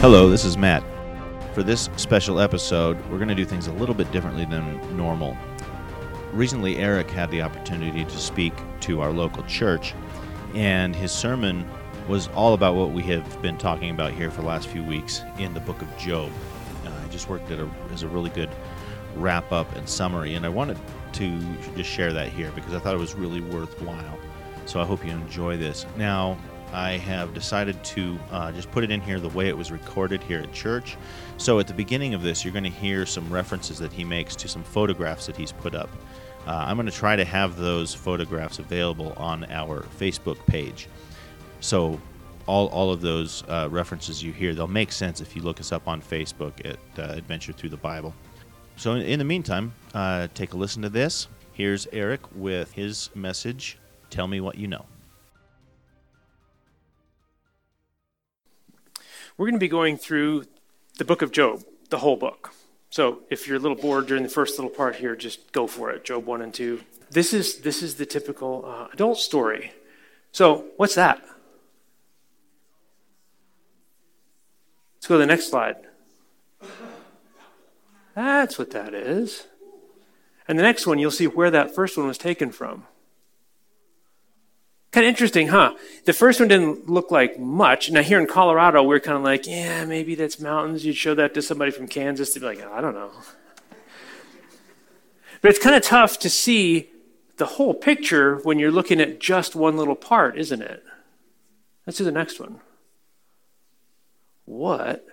Hello, this is Matt. For this special episode, we're going to do things a little bit differently than normal. Recently, Eric had the opportunity to speak to our local church, and his sermon was all about what we have been talking about here for the last few weeks in the book of Job. Uh, I just worked as a really good wrap up and summary, and I wanted to just share that here because I thought it was really worthwhile. So I hope you enjoy this. Now, I have decided to uh, just put it in here the way it was recorded here at church. So at the beginning of this, you're going to hear some references that he makes to some photographs that he's put up. Uh, I'm going to try to have those photographs available on our Facebook page. So all, all of those uh, references you hear, they'll make sense if you look us up on Facebook at uh, Adventure Through the Bible. So in, in the meantime, uh, take a listen to this. Here's Eric with his message Tell Me What You Know. We're going to be going through the book of Job, the whole book. So if you're a little bored during the first little part here, just go for it. Job 1 and 2. This is, this is the typical uh, adult story. So what's that? Let's go to the next slide. That's what that is. And the next one, you'll see where that first one was taken from. Kind of interesting, huh? The first one didn't look like much. Now, here in Colorado, we're kind of like, yeah, maybe that's mountains. You'd show that to somebody from Kansas, they'd be like, I don't know. But it's kind of tough to see the whole picture when you're looking at just one little part, isn't it? Let's do the next one. What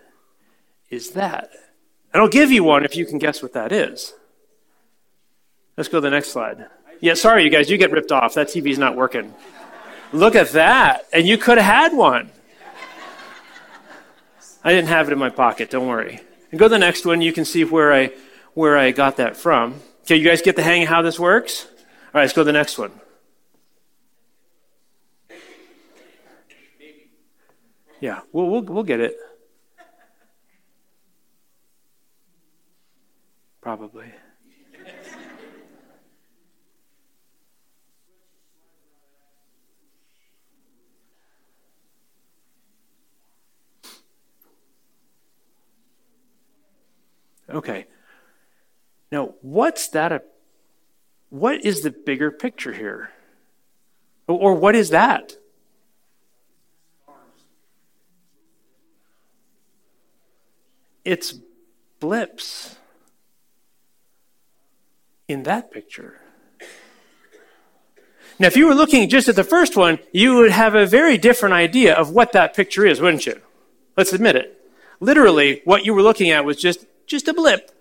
is that? And I'll give you one if you can guess what that is. Let's go to the next slide. Yeah, sorry, you guys, you get ripped off. That TV's not working. Look at that. And you could have had one. I didn't have it in my pocket, don't worry. And go to the next one, you can see where I where I got that from. Okay, you guys get the hang of how this works? All right, let's go to the next one. Yeah, we'll, we'll, we'll get it. Probably. Okay. Now, what's that? A, what is the bigger picture here? Or what is that? It's blips in that picture. Now, if you were looking just at the first one, you would have a very different idea of what that picture is, wouldn't you? Let's admit it. Literally, what you were looking at was just just a blip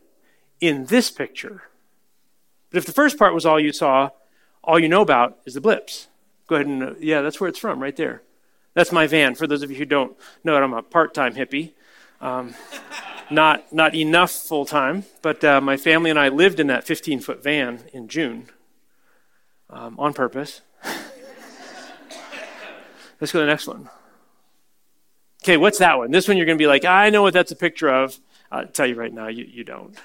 in this picture. But if the first part was all you saw, all you know about is the blips. Go ahead and, uh, yeah, that's where it's from, right there. That's my van. For those of you who don't know it, I'm a part time hippie. Um, not, not enough full time, but uh, my family and I lived in that 15 foot van in June um, on purpose. Let's go to the next one. Okay, what's that one? This one you're going to be like, I know what that's a picture of. I'll tell you right now, you, you don't.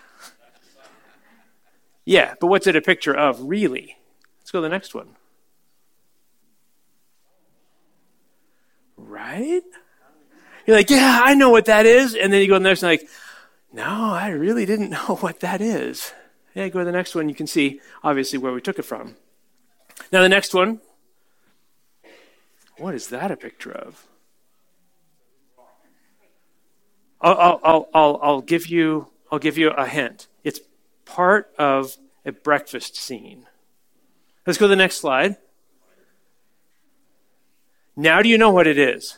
yeah, but what's it a picture of, really? Let's go to the next one. Right? You're like, yeah, I know what that is. And then you go to the next one, like, no, I really didn't know what that is. Yeah, go to the next one. You can see, obviously, where we took it from. Now, the next one. What is that a picture of? I'll, I'll, I'll, I'll, give you, I'll give you a hint. It's part of a breakfast scene. Let's go to the next slide. Now, do you know what it is?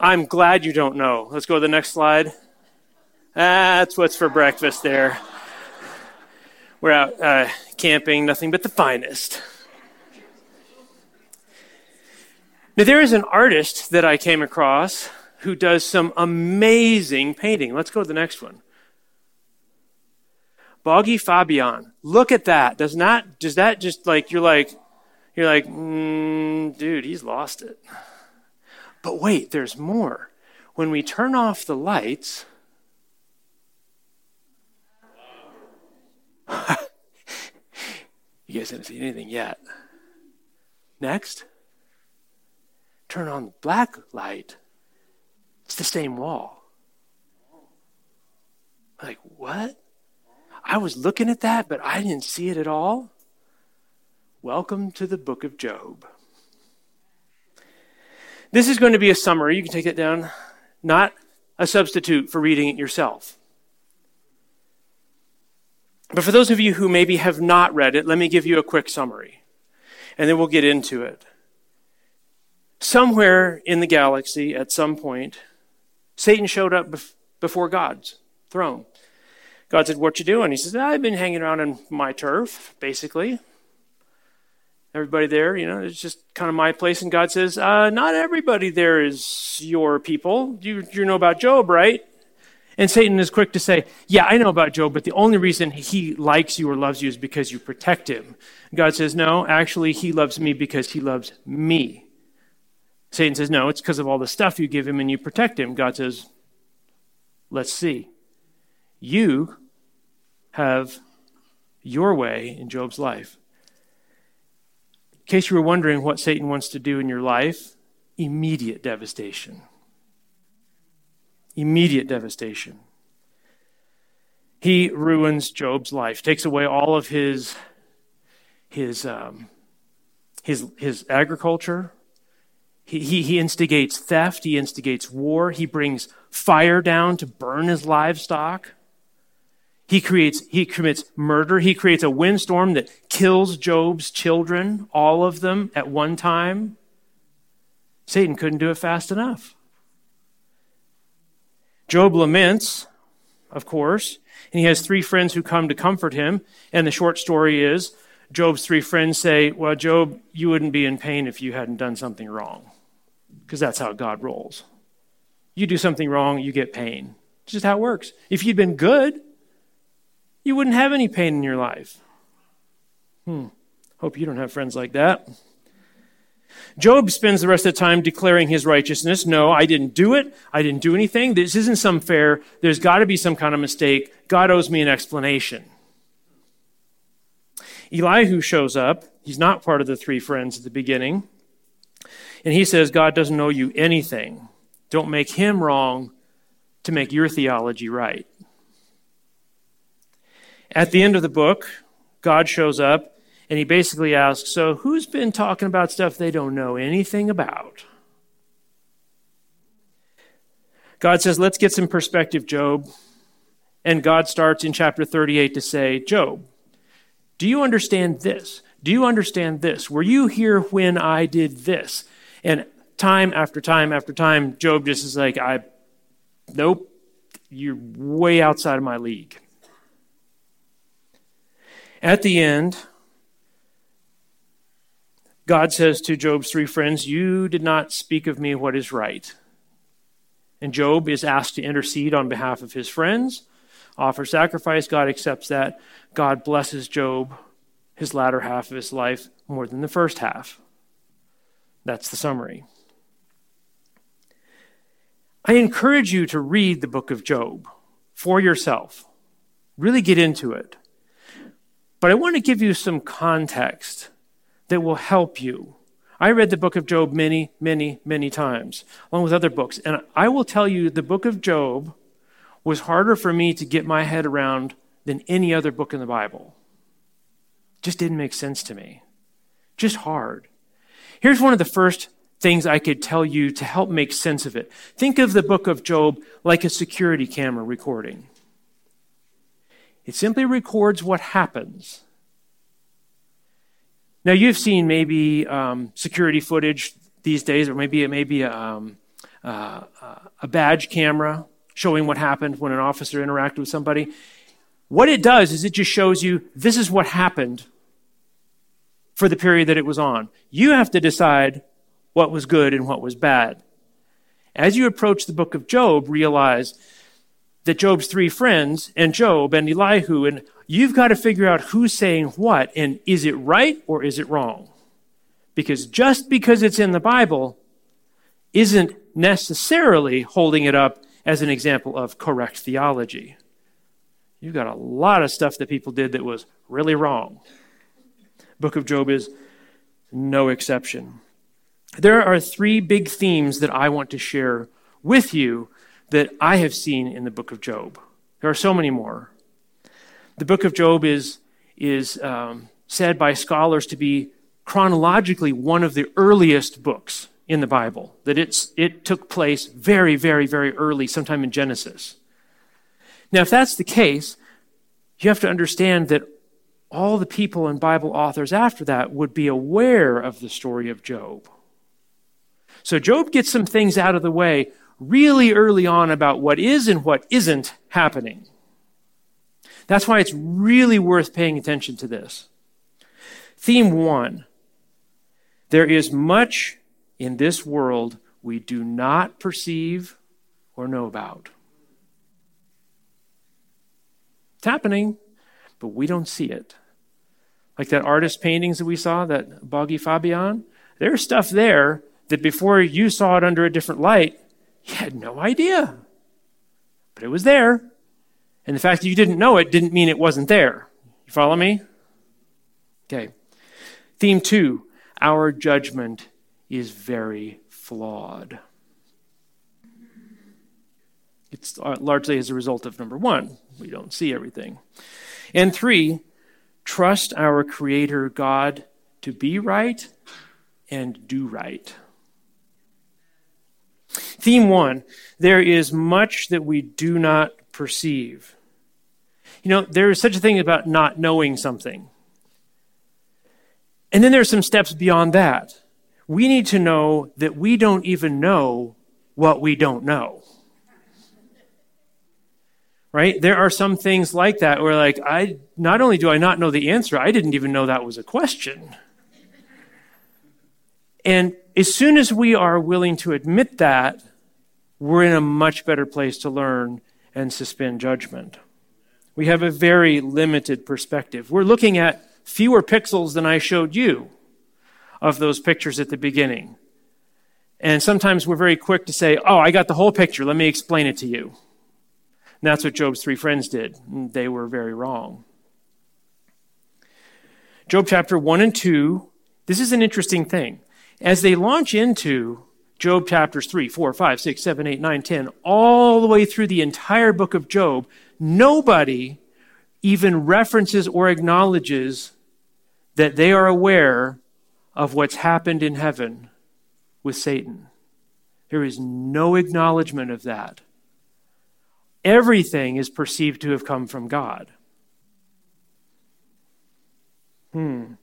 I'm glad you don't know. Let's go to the next slide. That's what's for breakfast there. We're out uh, camping, nothing but the finest. Now, there is an artist that I came across who does some amazing painting. Let's go to the next one. Bogi Fabian. Look at that. Does not does that just like you're like you're like, mm, dude, he's lost it. But wait, there's more. When we turn off the lights, you guys haven't seen anything yet. Next, turn on the black light It's the same wall. Like, what? I was looking at that, but I didn't see it at all. Welcome to the book of Job. This is going to be a summary. You can take it down. Not a substitute for reading it yourself. But for those of you who maybe have not read it, let me give you a quick summary, and then we'll get into it. Somewhere in the galaxy, at some point, Satan showed up before God's throne. God said, What you doing? He says, I've been hanging around on my turf, basically. Everybody there, you know, it's just kind of my place. And God says, uh, Not everybody there is your people. You, you know about Job, right? And Satan is quick to say, Yeah, I know about Job, but the only reason he likes you or loves you is because you protect him. God says, No, actually, he loves me because he loves me. Satan says, No, it's because of all the stuff you give him and you protect him. God says, Let's see. You have your way in Job's life. In case you were wondering what Satan wants to do in your life, immediate devastation immediate devastation. He ruins Job's life, takes away all of his, his, um, his, his agriculture. He, he, instigates theft. He instigates war. He brings fire down to burn his livestock. He creates, he commits murder. He creates a windstorm that kills Job's children, all of them at one time. Satan couldn't do it fast enough. Job laments, of course, and he has three friends who come to comfort him. And the short story is Job's three friends say, Well, Job, you wouldn't be in pain if you hadn't done something wrong. Because that's how God rolls. You do something wrong, you get pain. It's just how it works. If you'd been good, you wouldn't have any pain in your life. Hmm. Hope you don't have friends like that. Job spends the rest of the time declaring his righteousness. No, I didn't do it. I didn't do anything. This isn't some fair. There's got to be some kind of mistake. God owes me an explanation. Elihu shows up. He's not part of the three friends at the beginning. And he says, God doesn't owe you anything. Don't make him wrong to make your theology right. At the end of the book, God shows up and he basically asks, So who's been talking about stuff they don't know anything about? God says, Let's get some perspective, Job. And God starts in chapter 38 to say, Job, do you understand this? Do you understand this? Were you here when I did this? And time after time after time, Job just is like, I, nope, you're way outside of my league. At the end, God says to Job's three friends, You did not speak of me what is right. And Job is asked to intercede on behalf of his friends, offer sacrifice. God accepts that. God blesses Job, his latter half of his life, more than the first half. That's the summary. I encourage you to read the book of Job for yourself. Really get into it. But I want to give you some context that will help you. I read the book of Job many, many, many times, along with other books. And I will tell you, the book of Job was harder for me to get my head around than any other book in the Bible. Just didn't make sense to me. Just hard. Here's one of the first things I could tell you to help make sense of it. Think of the book of Job like a security camera recording. It simply records what happens now, you've seen maybe um, security footage these days, or maybe it may be a, um, uh, a badge camera showing what happened when an officer interacted with somebody. What it does is it just shows you this is what happened for the period that it was on. You have to decide what was good and what was bad. As you approach the book of Job, realize that Job's three friends and Job and Elihu and you've got to figure out who's saying what and is it right or is it wrong? Because just because it's in the Bible isn't necessarily holding it up as an example of correct theology. You've got a lot of stuff that people did that was really wrong. Book of Job is no exception. There are three big themes that I want to share with you that I have seen in the book of Job. There are so many more. The book of Job is, is um, said by scholars to be chronologically one of the earliest books in the Bible, that it's, it took place very, very, very early, sometime in Genesis. Now, if that's the case, you have to understand that all the people and Bible authors after that would be aware of the story of Job. So Job gets some things out of the way really early on about what is and what isn't happening. That's why it's really worth paying attention to this. Theme one there is much in this world we do not perceive or know about. It's happening, but we don't see it. Like that artist paintings that we saw, that Bogi Fabian, there's stuff there that before you saw it under a different light, you had no idea. But it was there. And the fact that you didn't know it didn't mean it wasn't there. You follow me? Okay. Theme two our judgment is very flawed. It's uh, largely as a result of number one, we don't see everything. And three, trust our Creator God to be right and do right. Theme one there is much that we do not perceive. You know, there is such a thing about not knowing something. And then there are some steps beyond that. We need to know that we don't even know what we don't know. Right? There are some things like that where like I not only do I not know the answer, I didn't even know that was a question. And as soon as we are willing to admit that, we're in a much better place to learn and suspend judgment. We have a very limited perspective. We're looking at fewer pixels than I showed you of those pictures at the beginning. And sometimes we're very quick to say, Oh, I got the whole picture. Let me explain it to you. And that's what Job's three friends did. They were very wrong. Job chapter 1 and 2, this is an interesting thing. As they launch into Job chapters 3, 4, 5, 6, 7, 8, 9, 10, all the way through the entire book of Job, nobody even references or acknowledges that they are aware of what's happened in heaven with Satan. There is no acknowledgement of that. Everything is perceived to have come from God. Hmm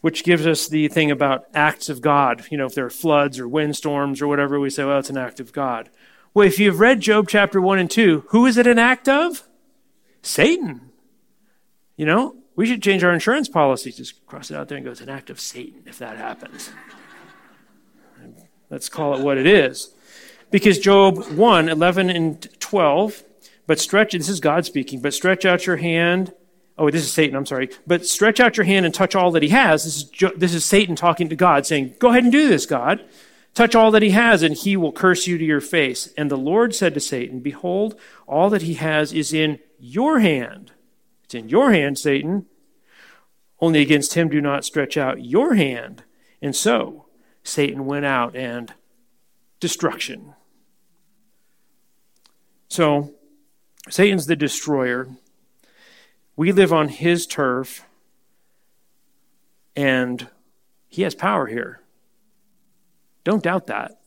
which gives us the thing about acts of God. You know, if there are floods or windstorms or whatever, we say, well, it's an act of God. Well, if you've read Job chapter 1 and 2, who is it an act of? Satan. You know, we should change our insurance policy. Just cross it out there and go, it's an act of Satan if that happens. Let's call it what it is. Because Job 1, 11 and 12, but stretch, this is God speaking, but stretch out your hand Oh, this is Satan, I'm sorry. But stretch out your hand and touch all that he has. This is, this is Satan talking to God, saying, Go ahead and do this, God. Touch all that he has, and he will curse you to your face. And the Lord said to Satan, Behold, all that he has is in your hand. It's in your hand, Satan. Only against him do not stretch out your hand. And so Satan went out and destruction. So Satan's the destroyer. We live on his turf, and he has power here. Don't doubt that.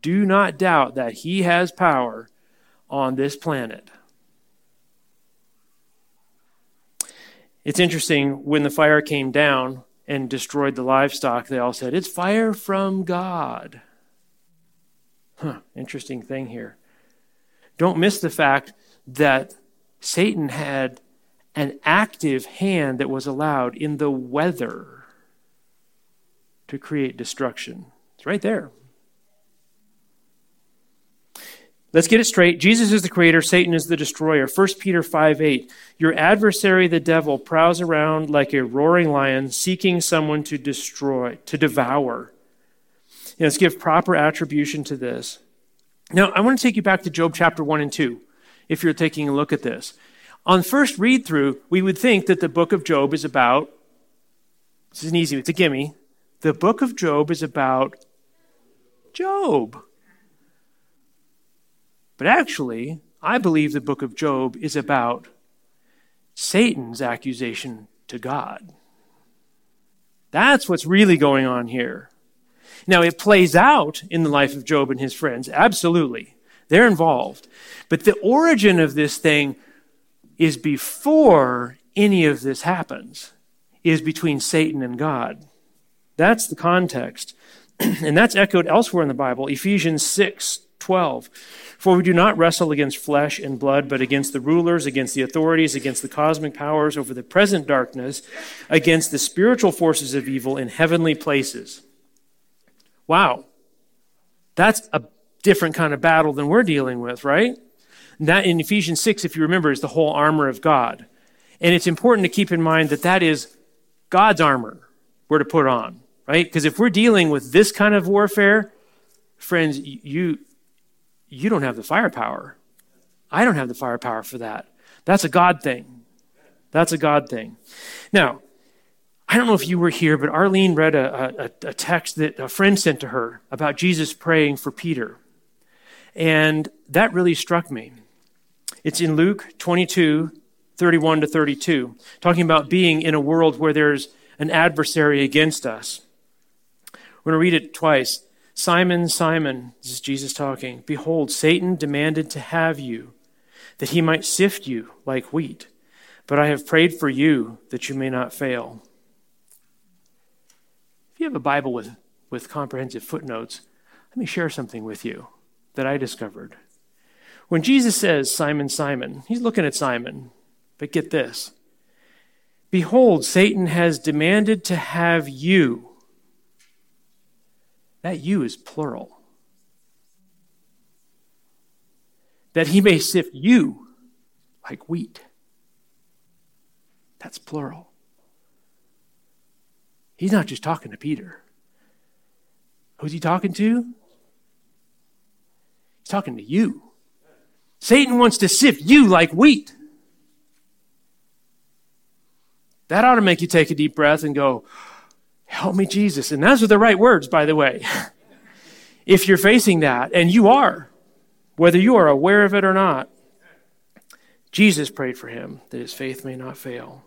Do not doubt that he has power on this planet. It's interesting when the fire came down and destroyed the livestock, they all said, It's fire from God. Huh, interesting thing here. Don't miss the fact that Satan had an active hand that was allowed in the weather to create destruction. It's right there. Let's get it straight. Jesus is the creator, Satan is the destroyer. 1 Peter 5 8. Your adversary, the devil, prowls around like a roaring lion, seeking someone to destroy, to devour. You know, let's give proper attribution to this. Now, I want to take you back to Job chapter 1 and 2, if you're taking a look at this. On first read through, we would think that the book of Job is about, this is an easy, it's a gimme. The book of Job is about Job. But actually, I believe the book of Job is about Satan's accusation to God. That's what's really going on here. Now, it plays out in the life of Job and his friends, absolutely. They're involved. But the origin of this thing is before any of this happens, is between Satan and God. That's the context. and that's echoed elsewhere in the Bible, Ephesians 6 12. For we do not wrestle against flesh and blood, but against the rulers, against the authorities, against the cosmic powers over the present darkness, against the spiritual forces of evil in heavenly places. Wow. That's a different kind of battle than we're dealing with, right? That in Ephesians 6, if you remember, is the whole armor of God. And it's important to keep in mind that that is God's armor we're to put on, right? Because if we're dealing with this kind of warfare, friends, you, you don't have the firepower. I don't have the firepower for that. That's a God thing. That's a God thing. Now, I don't know if you were here, but Arlene read a, a, a, text that a friend sent to her about Jesus praying for Peter. And that really struck me. It's in Luke 22, 31 to 32, talking about being in a world where there's an adversary against us. We're going to read it twice. Simon, Simon, this is Jesus talking. Behold, Satan demanded to have you, that he might sift you like wheat. But I have prayed for you that you may not fail. If you have a Bible with, with comprehensive footnotes, let me share something with you that I discovered. When Jesus says, Simon, Simon, he's looking at Simon. But get this Behold, Satan has demanded to have you that you is plural. That he may sift you like wheat. That's plural. He's not just talking to Peter. Who's he talking to? He's talking to you. Satan wants to sift you like wheat. That ought to make you take a deep breath and go, Help me, Jesus. And those are the right words, by the way. if you're facing that, and you are, whether you are aware of it or not, Jesus prayed for him that his faith may not fail.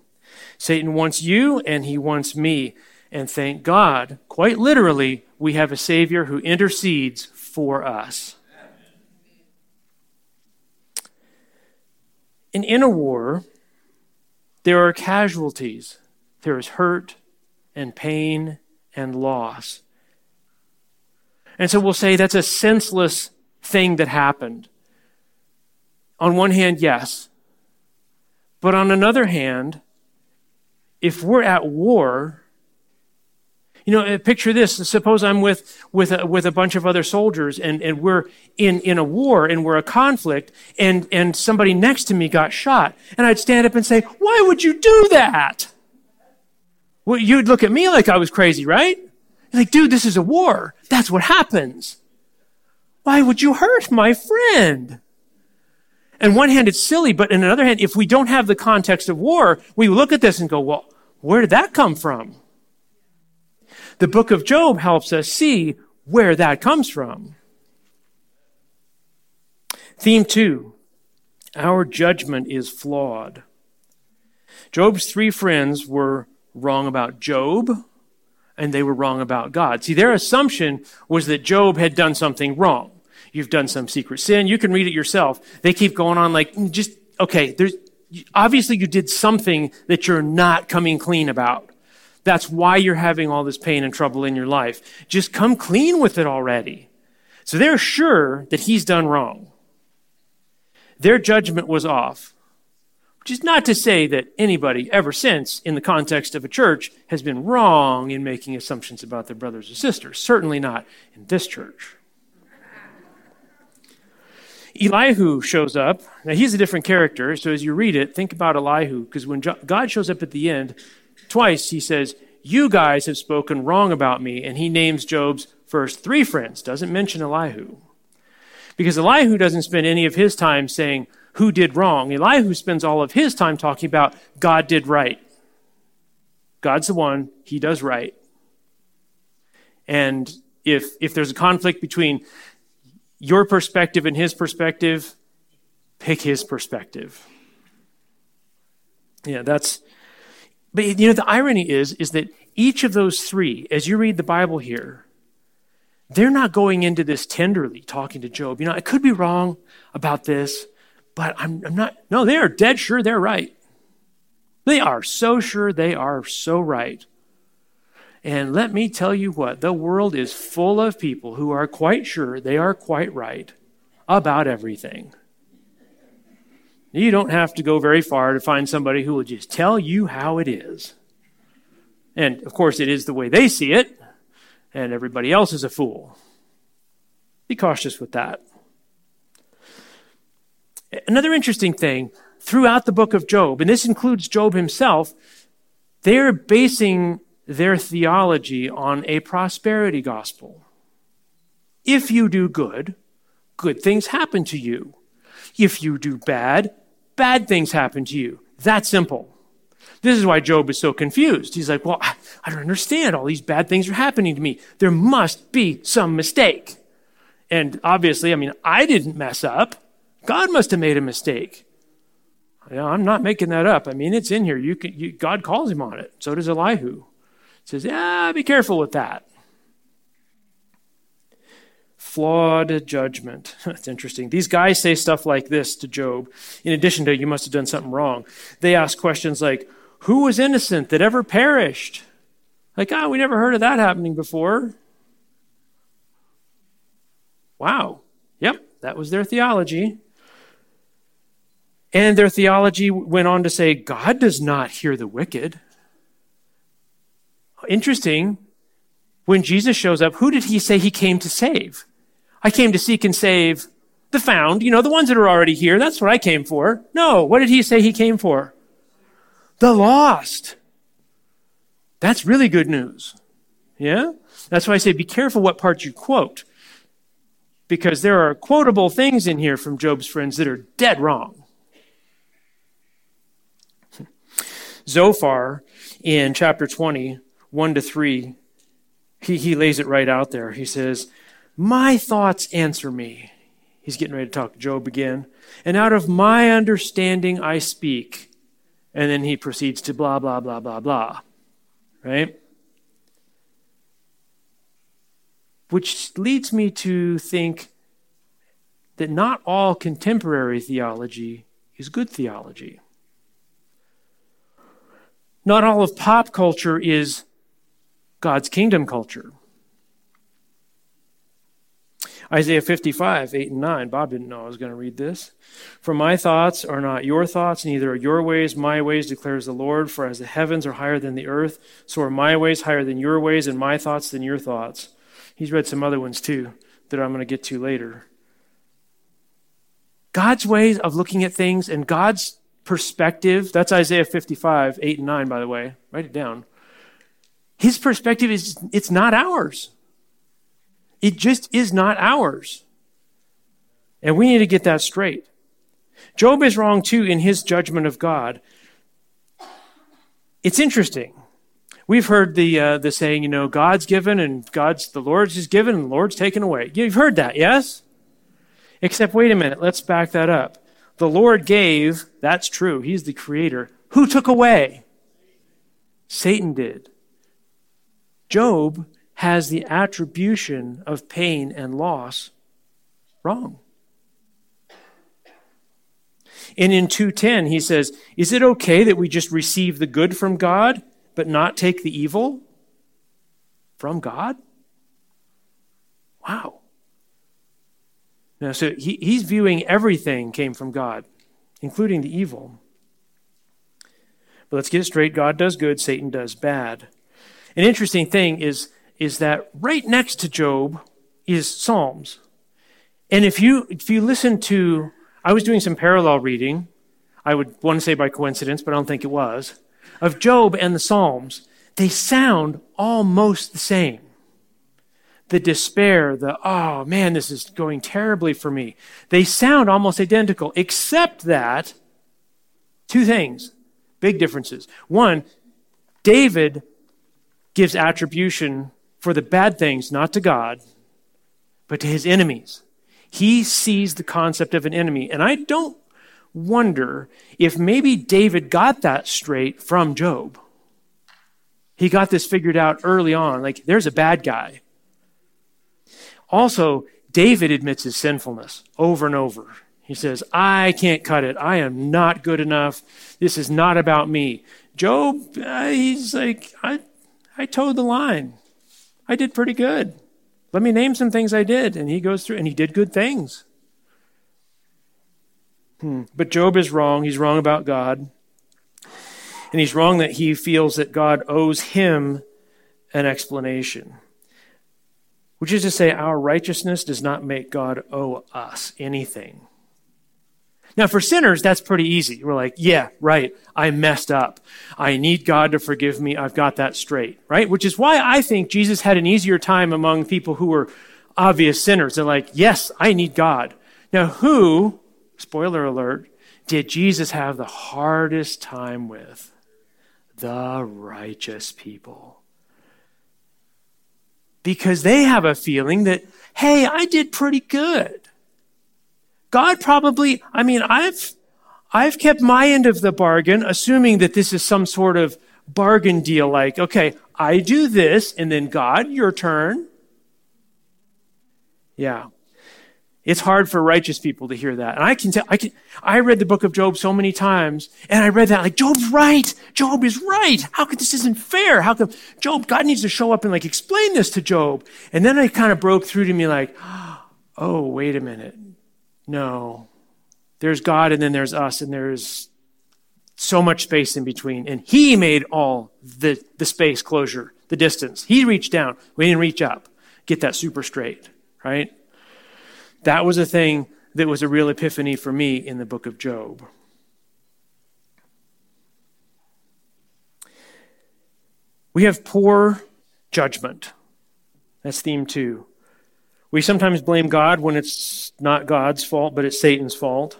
Satan wants you and he wants me. And thank God, quite literally, we have a Savior who intercedes for us. And in a war, there are casualties. There is hurt, and pain and loss. And so we'll say that's a senseless thing that happened. On one hand, yes. But on another hand, if we're at war, you know, uh, picture this. Suppose I'm with, with, a, with a bunch of other soldiers and, and we're in, in a war and we're a conflict and, and somebody next to me got shot. And I'd stand up and say, Why would you do that? Well, you'd look at me like I was crazy, right? You're like, dude, this is a war. That's what happens. Why would you hurt my friend? On one hand, it's silly, but on another hand, if we don't have the context of war, we look at this and go, well, where did that come from? The book of Job helps us see where that comes from. Theme two, our judgment is flawed. Job's three friends were wrong about Job and they were wrong about God. See, their assumption was that Job had done something wrong. You've done some secret sin. You can read it yourself. They keep going on like, mm, just, okay, there's, obviously you did something that you're not coming clean about. That's why you're having all this pain and trouble in your life. Just come clean with it already. So they're sure that he's done wrong. Their judgment was off. Which is not to say that anybody ever since, in the context of a church, has been wrong in making assumptions about their brothers or sisters. Certainly not in this church. Elihu shows up. Now, he's a different character, so as you read it, think about Elihu, because when God shows up at the end, twice he says, You guys have spoken wrong about me, and he names Job's first three friends, doesn't mention Elihu. Because Elihu doesn't spend any of his time saying, who did wrong. Elihu spends all of his time talking about God did right. God's the one, he does right. And if, if there's a conflict between your perspective and his perspective, pick his perspective. Yeah, that's but you know the irony is is that each of those three as you read the Bible here they're not going into this tenderly talking to Job. You know, I could be wrong about this, but I'm, I'm not no, they are dead sure they're right. They are so sure they are so right. And let me tell you what, the world is full of people who are quite sure they are quite right about everything. You don't have to go very far to find somebody who will just tell you how it is. And of course, it is the way they see it, and everybody else is a fool. Be cautious with that. Another interesting thing throughout the book of Job, and this includes Job himself, they're basing their theology on a prosperity gospel. If you do good, good things happen to you. If you do bad, bad things happen to you. That simple. This is why Job is so confused. He's like, Well, I don't understand. All these bad things are happening to me. There must be some mistake. And obviously, I mean, I didn't mess up. God must have made a mistake. You know, I'm not making that up. I mean, it's in here. You can, you, God calls him on it. So does Elihu. He says, Yeah, be careful with that flawed judgment. That's interesting. These guys say stuff like this to Job, in addition to, you must have done something wrong. They ask questions like, Who was innocent that ever perished? Like, ah, oh, we never heard of that happening before. Wow. Yep, that was their theology. And their theology went on to say, God does not hear the wicked. Interesting. When Jesus shows up, who did he say he came to save? I came to seek and save the found, you know, the ones that are already here. That's what I came for. No, what did he say he came for? The lost. That's really good news. Yeah? That's why I say be careful what parts you quote. Because there are quotable things in here from Job's friends that are dead wrong. Zophar in chapter 20, 1 to 3, he, he lays it right out there. He says, my thoughts answer me. He's getting ready to talk to Job again. And out of my understanding I speak. And then he proceeds to blah, blah, blah, blah, blah. Right? Which leads me to think that not all contemporary theology is good theology. Not all of pop culture is God's kingdom culture. Isaiah 55, 8 and 9. Bob didn't know I was going to read this. For my thoughts are not your thoughts, neither are your ways my ways, declares the Lord. For as the heavens are higher than the earth, so are my ways higher than your ways, and my thoughts than your thoughts. He's read some other ones too that I'm going to get to later. God's ways of looking at things and God's perspective, that's Isaiah 55, 8 and 9, by the way. Write it down. His perspective is, it's not ours. It just is not ours. And we need to get that straight. Job is wrong too in his judgment of God. It's interesting. We've heard the uh, the saying, you know, God's given and God's the Lord's is given and the Lord's taken away. You've heard that, yes? Except, wait a minute, let's back that up. The Lord gave, that's true, He's the creator. Who took away? Satan did. Job has the attribution of pain and loss wrong. And in 210, he says, Is it okay that we just receive the good from God, but not take the evil from God? Wow. Now, so he, he's viewing everything came from God, including the evil. But let's get it straight God does good, Satan does bad. An interesting thing is is that right next to Job is Psalms. And if you, if you listen to, I was doing some parallel reading, I would want to say by coincidence, but I don't think it was, of Job and the Psalms. They sound almost the same. The despair, the, oh man, this is going terribly for me. They sound almost identical, except that two things, big differences. One, David gives attribution for the bad things, not to God, but to his enemies. He sees the concept of an enemy. And I don't wonder if maybe David got that straight from Job. He got this figured out early on. Like, there's a bad guy. Also, David admits his sinfulness over and over. He says, I can't cut it. I am not good enough. This is not about me. Job, uh, he's like, I, I toed the line. I did pretty good. Let me name some things I did. And he goes through, and he did good things. Hmm. But Job is wrong. He's wrong about God. And he's wrong that he feels that God owes him an explanation. Which is to say, our righteousness does not make God owe us anything. Now, for sinners, that's pretty easy. We're like, yeah, right, I messed up. I need God to forgive me. I've got that straight, right? Which is why I think Jesus had an easier time among people who were obvious sinners. They're like, yes, I need God. Now, who, spoiler alert, did Jesus have the hardest time with? The righteous people. Because they have a feeling that, hey, I did pretty good. God probably, I mean, I've, I've kept my end of the bargain, assuming that this is some sort of bargain deal like, okay, I do this, and then God, your turn. Yeah. It's hard for righteous people to hear that. And I can tell, I can, I read the book of Job so many times, and I read that like, Job's right. Job is right. How could this isn't fair? How come Job, God needs to show up and like explain this to Job? And then it kind of broke through to me like, oh, wait a minute. No. There's God and then there's us and there's so much space in between. And He made all the, the space closure, the distance. He reached down. We didn't reach up. Get that super straight, right? That was a thing that was a real epiphany for me in the book of Job. We have poor judgment. That's theme two. We sometimes blame God when it's not God's fault, but it's Satan's fault.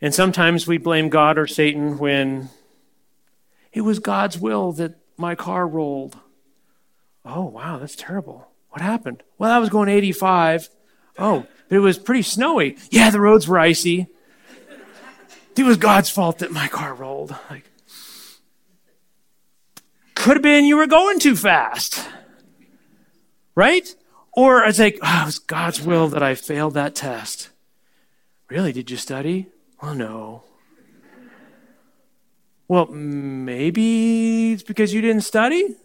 And sometimes we blame God or Satan when it was God's will that my car rolled. Oh, wow, that's terrible. What happened? Well, I was going 85. Oh, but it was pretty snowy. Yeah, the roads were icy. It was God's fault that my car rolled. Like, could have been you were going too fast. Right? Or it's like, oh, it was God's will that I failed that test. Really? Did you study? Well, no. Well, maybe it's because you didn't study?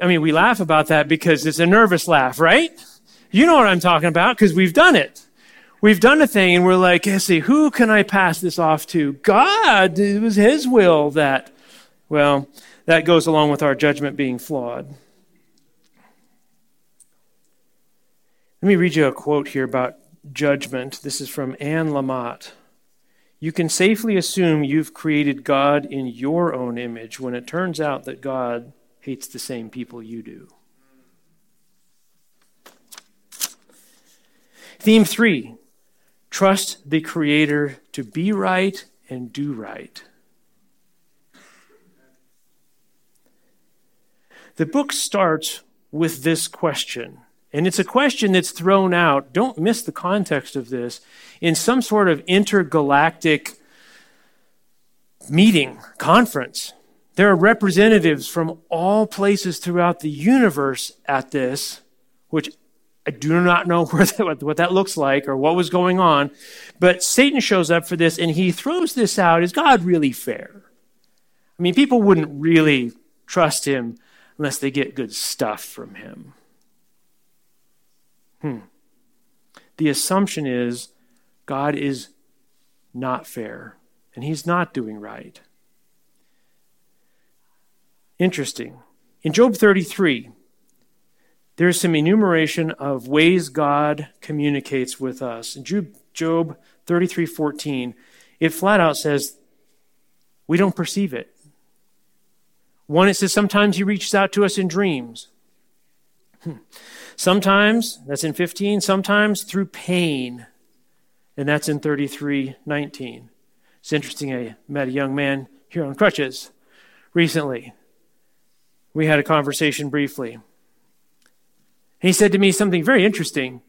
I mean, we laugh about that because it's a nervous laugh, right? You know what I'm talking about because we've done it. We've done a thing and we're like, let's see, who can I pass this off to? God, it was His will that, well, that goes along with our judgment being flawed. Let me read you a quote here about judgment. This is from Anne Lamott. You can safely assume you've created God in your own image when it turns out that God hates the same people you do. Theme three trust the Creator to be right and do right. The book starts with this question and it's a question that's thrown out, don't miss the context of this, in some sort of intergalactic meeting, conference. There are representatives from all places throughout the universe at this, which I do not know that, what that looks like or what was going on. But Satan shows up for this and he throws this out. Is God really fair? I mean, people wouldn't really trust him unless they get good stuff from him. Hmm. The assumption is God is not fair and he's not doing right. Interesting. In Job 33, there's some enumeration of ways God communicates with us. In Job 33:14, it flat out says we don't perceive it. One, it says sometimes he reaches out to us in dreams. Sometimes, that's in 15, sometimes through pain. And that's in 33:19. It's interesting, I met a young man here on crutches recently. We had a conversation briefly. He said to me something very interesting.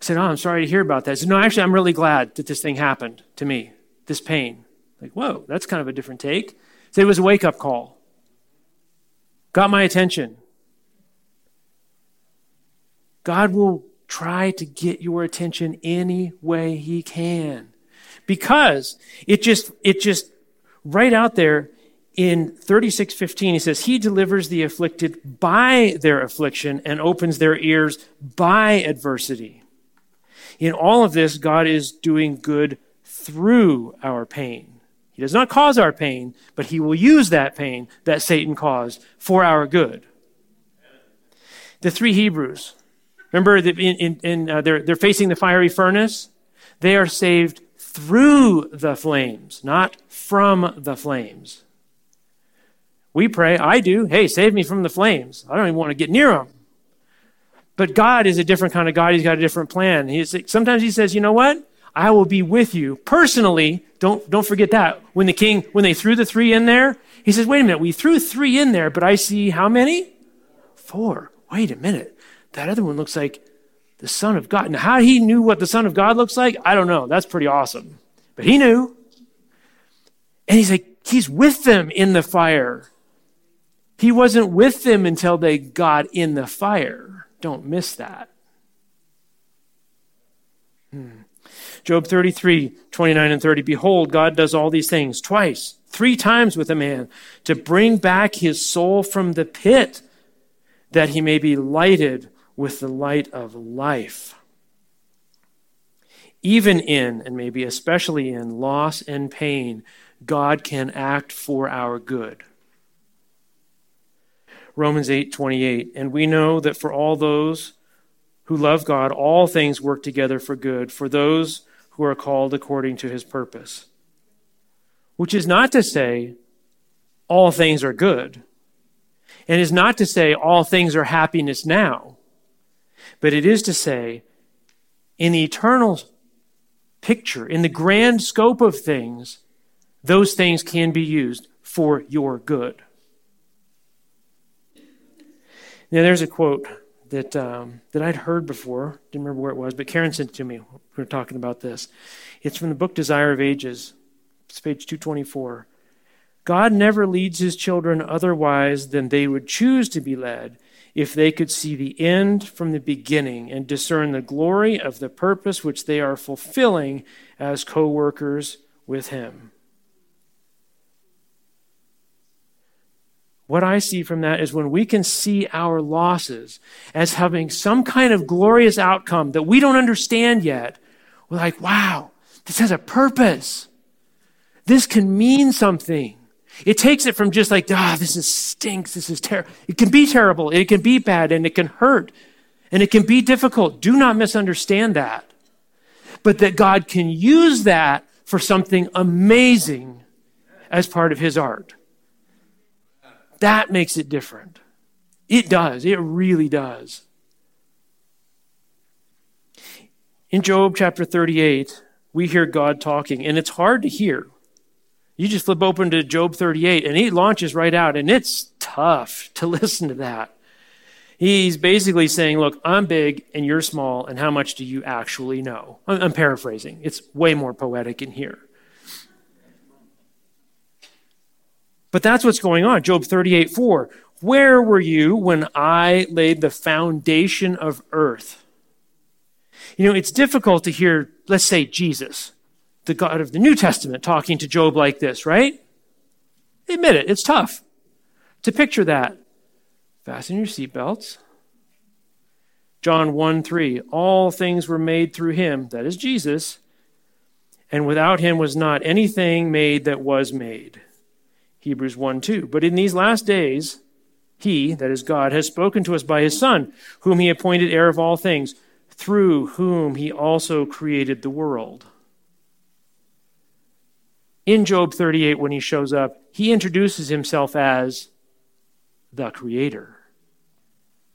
I said, Oh, I'm sorry to hear about that. Said, No, actually, I'm really glad that this thing happened to me, this pain. Like, whoa, that's kind of a different take. So it was a wake up call. Got my attention. God will try to get your attention any way he can. Because it just, it just, right out there in 36:15 he says he delivers the afflicted by their affliction and opens their ears by adversity. In all of this God is doing good through our pain. He does not cause our pain, but he will use that pain that Satan caused for our good. The three Hebrews, remember in, in, in uh, they're, they're facing the fiery furnace? They are saved through the flames, not from the flames. We pray, I do, hey, save me from the flames. I don't even want to get near them. But God is a different kind of God. He's got a different plan. He's, sometimes he says, you know what? I will be with you personally. Don't, don't forget that. When the king, when they threw the three in there, he says, wait a minute, we threw three in there, but I see how many? Four. Wait a minute. That other one looks like the Son of God. Now, how he knew what the Son of God looks like, I don't know. That's pretty awesome. But he knew. And he's like, he's with them in the fire. He wasn't with them until they got in the fire. Don't miss that. Hmm. Job 33, 29 and 30. Behold, God does all these things twice, three times with a man to bring back his soul from the pit that he may be lighted with the light of life. Even in, and maybe especially in, loss and pain, God can act for our good. Romans 8:28 and we know that for all those who love God all things work together for good for those who are called according to his purpose. Which is not to say all things are good, and is not to say all things are happiness now, but it is to say in the eternal picture, in the grand scope of things, those things can be used for your good. Now, there's a quote that um, that I'd heard before. Didn't remember where it was, but Karen sent it to me. We were talking about this. It's from the book Desire of Ages. It's page 224. God never leads his children otherwise than they would choose to be led if they could see the end from the beginning and discern the glory of the purpose which they are fulfilling as co workers with him. What I see from that is when we can see our losses as having some kind of glorious outcome that we don't understand yet, we're like, wow, this has a purpose. This can mean something. It takes it from just like, ah, this is stinks, this is terrible. It can be terrible, it can be bad, and it can hurt, and it can be difficult. Do not misunderstand that. But that God can use that for something amazing as part of His art. That makes it different. It does. It really does. In Job chapter 38, we hear God talking, and it's hard to hear. You just flip open to Job 38, and he launches right out, and it's tough to listen to that. He's basically saying, Look, I'm big and you're small, and how much do you actually know? I'm paraphrasing. It's way more poetic in here. But that's what's going on. Job 38 4. Where were you when I laid the foundation of earth? You know, it's difficult to hear, let's say, Jesus, the God of the New Testament, talking to Job like this, right? Admit it, it's tough to picture that. Fasten your seatbelts. John 1 3. All things were made through him, that is Jesus, and without him was not anything made that was made. Hebrews 1 2. But in these last days, he, that is God, has spoken to us by his Son, whom he appointed heir of all things, through whom he also created the world. In Job 38, when he shows up, he introduces himself as the Creator.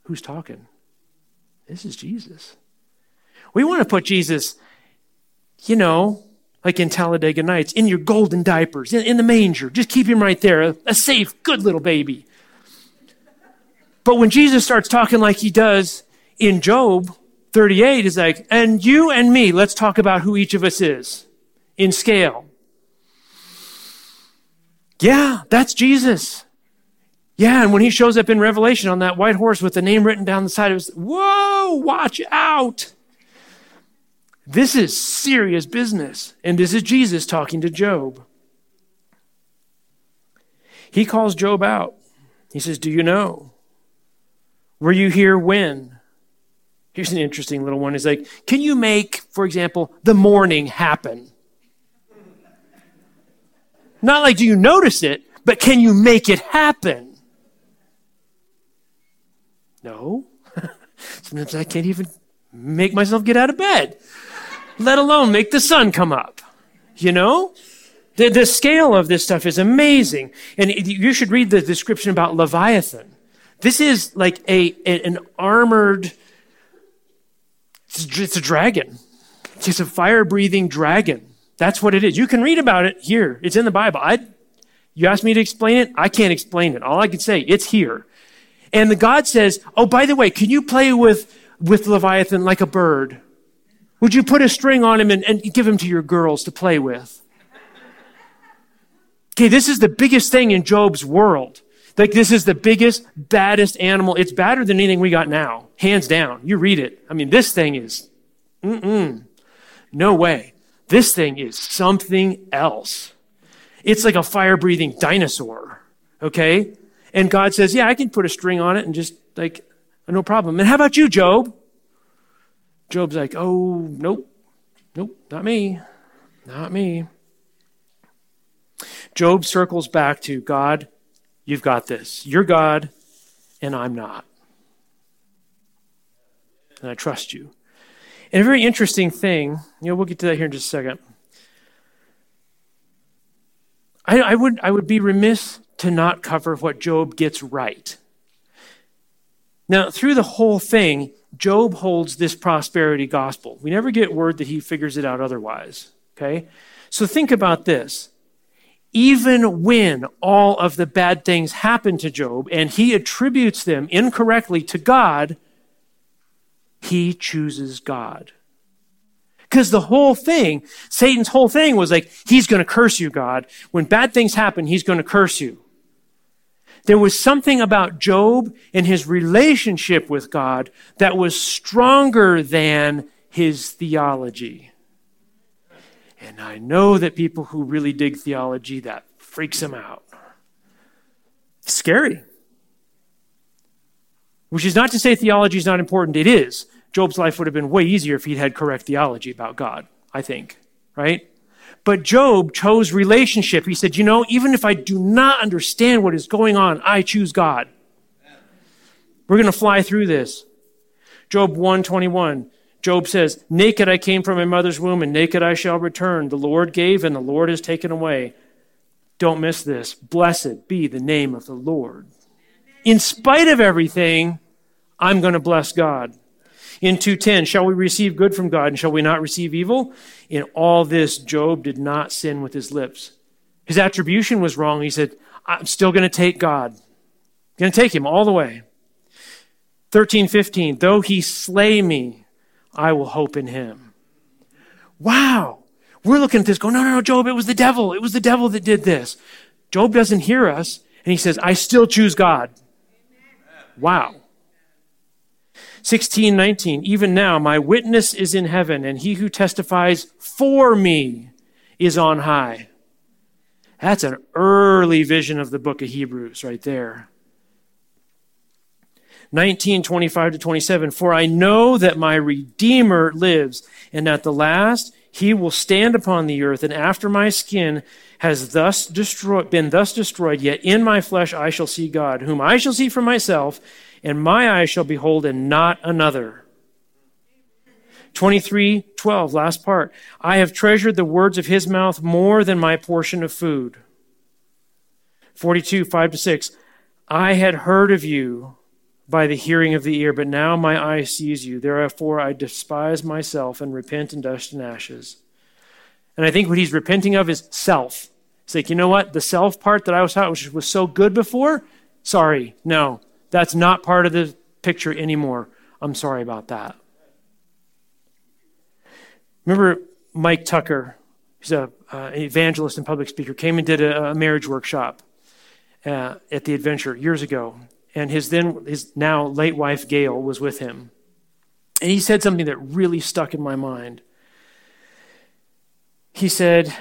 Who's talking? This is Jesus. We want to put Jesus, you know, like in Talladega Nights, in your golden diapers, in, in the manger. Just keep him right there, a, a safe, good little baby. But when Jesus starts talking like he does in Job 38 is like, and you and me, let's talk about who each of us is in scale. Yeah, that's Jesus. Yeah, and when he shows up in Revelation on that white horse with the name written down the side, it was, whoa, watch out. This is serious business. And this is Jesus talking to Job. He calls Job out. He says, Do you know? Were you here when? Here's an interesting little one. He's like, Can you make, for example, the morning happen? Not like, do you notice it, but can you make it happen? No. Sometimes I can't even make myself get out of bed, let alone make the sun come up. You know? The, the scale of this stuff is amazing. And you should read the description about Leviathan. This is like a, a an armored, it's, it's a dragon. It's a fire breathing dragon. That's what it is. You can read about it here. It's in the Bible. I, you asked me to explain it. I can't explain it. All I can say, it's here. And the God says, Oh, by the way, can you play with, with Leviathan like a bird? Would you put a string on him and, and give him to your girls to play with? Okay, this is the biggest thing in Job's world. Like, this is the biggest, baddest animal. It's badder than anything we got now, hands down. You read it. I mean, this thing is, mm-mm, no way. This thing is something else. It's like a fire breathing dinosaur, okay? And God says, Yeah, I can put a string on it and just like, uh, no problem. And how about you, Job? Job's like, Oh, nope, nope, not me, not me. Job circles back to God, you've got this. You're God, and I'm not. And I trust you. And a very interesting thing, you know, we'll get to that here in just a second. I, I would, I would be remiss to not cover what Job gets right. Now, through the whole thing, Job holds this prosperity gospel. We never get word that he figures it out otherwise. Okay? So think about this. Even when all of the bad things happen to Job and he attributes them incorrectly to God, he chooses God. Because the whole thing, Satan's whole thing was like, he's going to curse you, God. When bad things happen, he's going to curse you. There was something about Job and his relationship with God that was stronger than his theology. And I know that people who really dig theology, that freaks them out. Scary. Which is not to say theology is not important. It is. Job's life would have been way easier if he'd had correct theology about God, I think, right? But Job chose relationship. He said, You know, even if I do not understand what is going on, I choose God. We're going to fly through this. Job 121. Job says, Naked I came from my mother's womb, and naked I shall return. The Lord gave, and the Lord has taken away. Don't miss this. Blessed be the name of the Lord. In spite of everything, I'm going to bless God. In 2:10, shall we receive good from God and shall we not receive evil? In all this Job did not sin with his lips. His attribution was wrong. He said, I'm still going to take God. I'm going to take him all the way. 13:15, though he slay me, I will hope in him. Wow. We're looking at this going, no, no, no, Job, it was the devil. It was the devil that did this. Job doesn't hear us, and he says, I still choose God. Wow. 16, 19, even now my witness is in heaven, and he who testifies for me is on high. That's an early vision of the book of Hebrews right there. 19, 25 to 27, for I know that my Redeemer lives, and at the last he will stand upon the earth, and after my skin has thus destroyed, been thus destroyed, yet in my flesh I shall see God, whom I shall see for myself, and my eyes shall behold and not another. 23, 12, last part. I have treasured the words of his mouth more than my portion of food. 42, 5 to 6. I had heard of you by the hearing of the ear, but now my eye sees you. Therefore I despise myself and repent in dust and ashes. And I think what he's repenting of is self. It's like, you know what? The self part that I was taught, which was so good before, sorry, no. That's not part of the picture anymore. I'm sorry about that. Remember Mike Tucker, he's a uh, evangelist and public speaker, came and did a, a marriage workshop uh, at the Adventure years ago, and his then his now late wife Gail was with him, and he said something that really stuck in my mind. He said,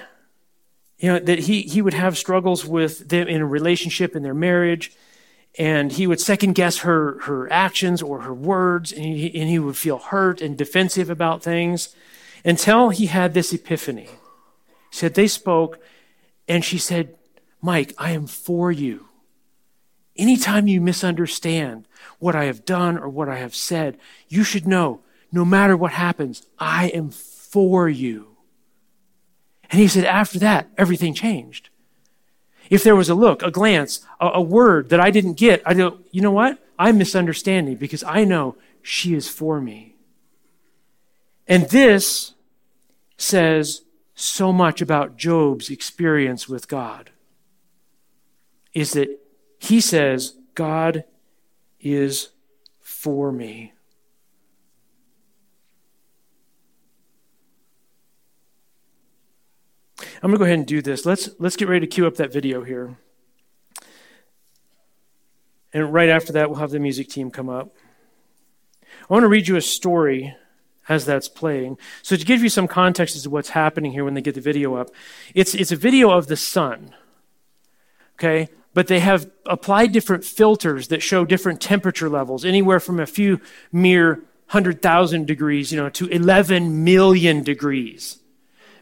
you know, that he he would have struggles with them in a relationship in their marriage and he would second guess her her actions or her words and he, and he would feel hurt and defensive about things until he had this epiphany. He said, They spoke, and she said, Mike, I am for you. Anytime you misunderstand what I have done or what I have said, you should know no matter what happens, I am for you. And he said, after that, everything changed. If there was a look, a glance, a, a word that I didn't get, I go, you know what? I'm misunderstanding because I know she is for me. And this says so much about Job's experience with God is that he says, God is for me. I'm going to go ahead and do this. Let's, let's get ready to cue up that video here. And right after that, we'll have the music team come up. I want to read you a story as that's playing. So to give you some context as to what's happening here when they get the video up, it's, it's a video of the sun. Okay? But they have applied different filters that show different temperature levels, anywhere from a few mere 100,000 degrees, you know, to 11 million degrees.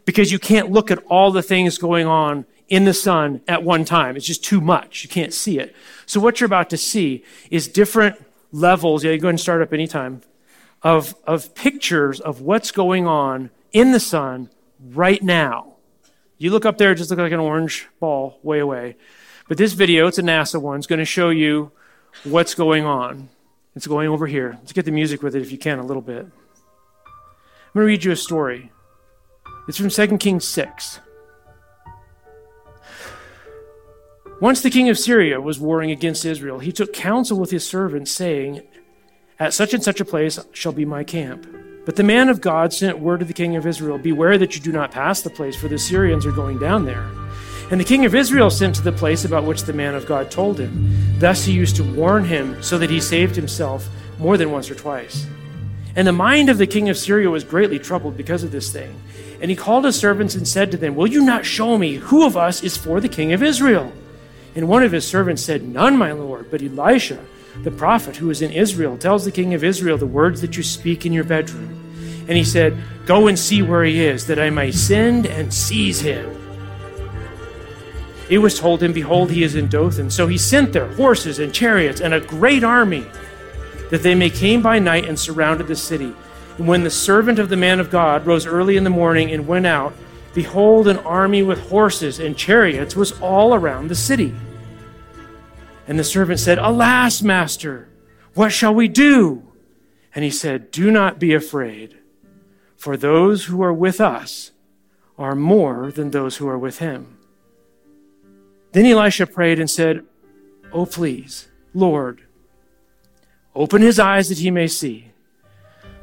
Because you can't look at all the things going on in the sun at one time. It's just too much. You can't see it. So what you're about to see is different levels. Yeah, you go ahead and start up anytime of, of pictures of what's going on in the sun right now. You look up there, it just looks like an orange ball way away. But this video, it's a NASA one, it's going to show you what's going on. It's going over here. Let's get the music with it if you can a little bit. I'm going to read you a story. It's from 2 Kings 6. Once the king of Syria was warring against Israel, he took counsel with his servants, saying, at such and such a place shall be my camp. But the man of God sent word to the king of Israel Beware that you do not pass the place, for the Syrians are going down there. And the king of Israel sent to the place about which the man of God told him. Thus he used to warn him, so that he saved himself more than once or twice. And the mind of the king of Syria was greatly troubled because of this thing. And he called his servants and said to them, Will you not show me who of us is for the king of Israel? And one of his servants said, None, my lord, but Elisha the prophet who is in Israel tells the king of Israel the words that you speak in your bedroom. And he said, Go and see where he is, that I may send and seize him. It was told him, Behold, he is in Dothan. So he sent there horses and chariots and a great army, that they may came by night and surrounded the city. And when the servant of the man of God rose early in the morning and went out, behold, an army with horses and chariots was all around the city. And the servant said, Alas, master, what shall we do? And he said, Do not be afraid, for those who are with us are more than those who are with him. Then Elisha prayed and said, Oh, please, Lord, open his eyes that he may see.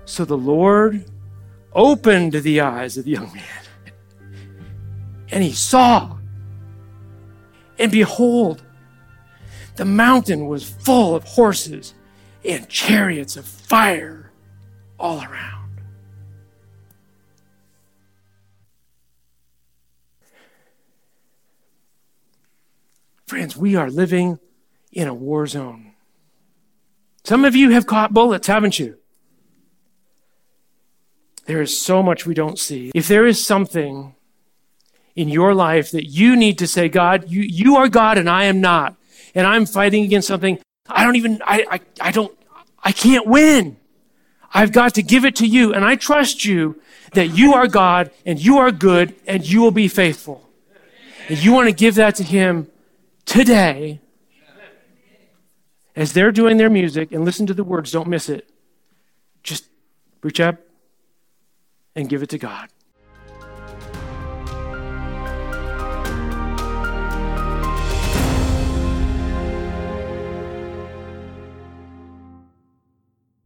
So the Lord opened the eyes of the young man, and he saw. And behold, the mountain was full of horses and chariots of fire all around. Friends, we are living in a war zone. Some of you have caught bullets, haven't you? There is so much we don't see. If there is something in your life that you need to say, God, you, you are God and I am not, and I'm fighting against something, I don't even, I, I, I don't, I can't win. I've got to give it to you. And I trust you that you are God and you are good and you will be faithful. And you want to give that to Him today as they're doing their music and listen to the words, don't miss it. Just reach up and give it to God.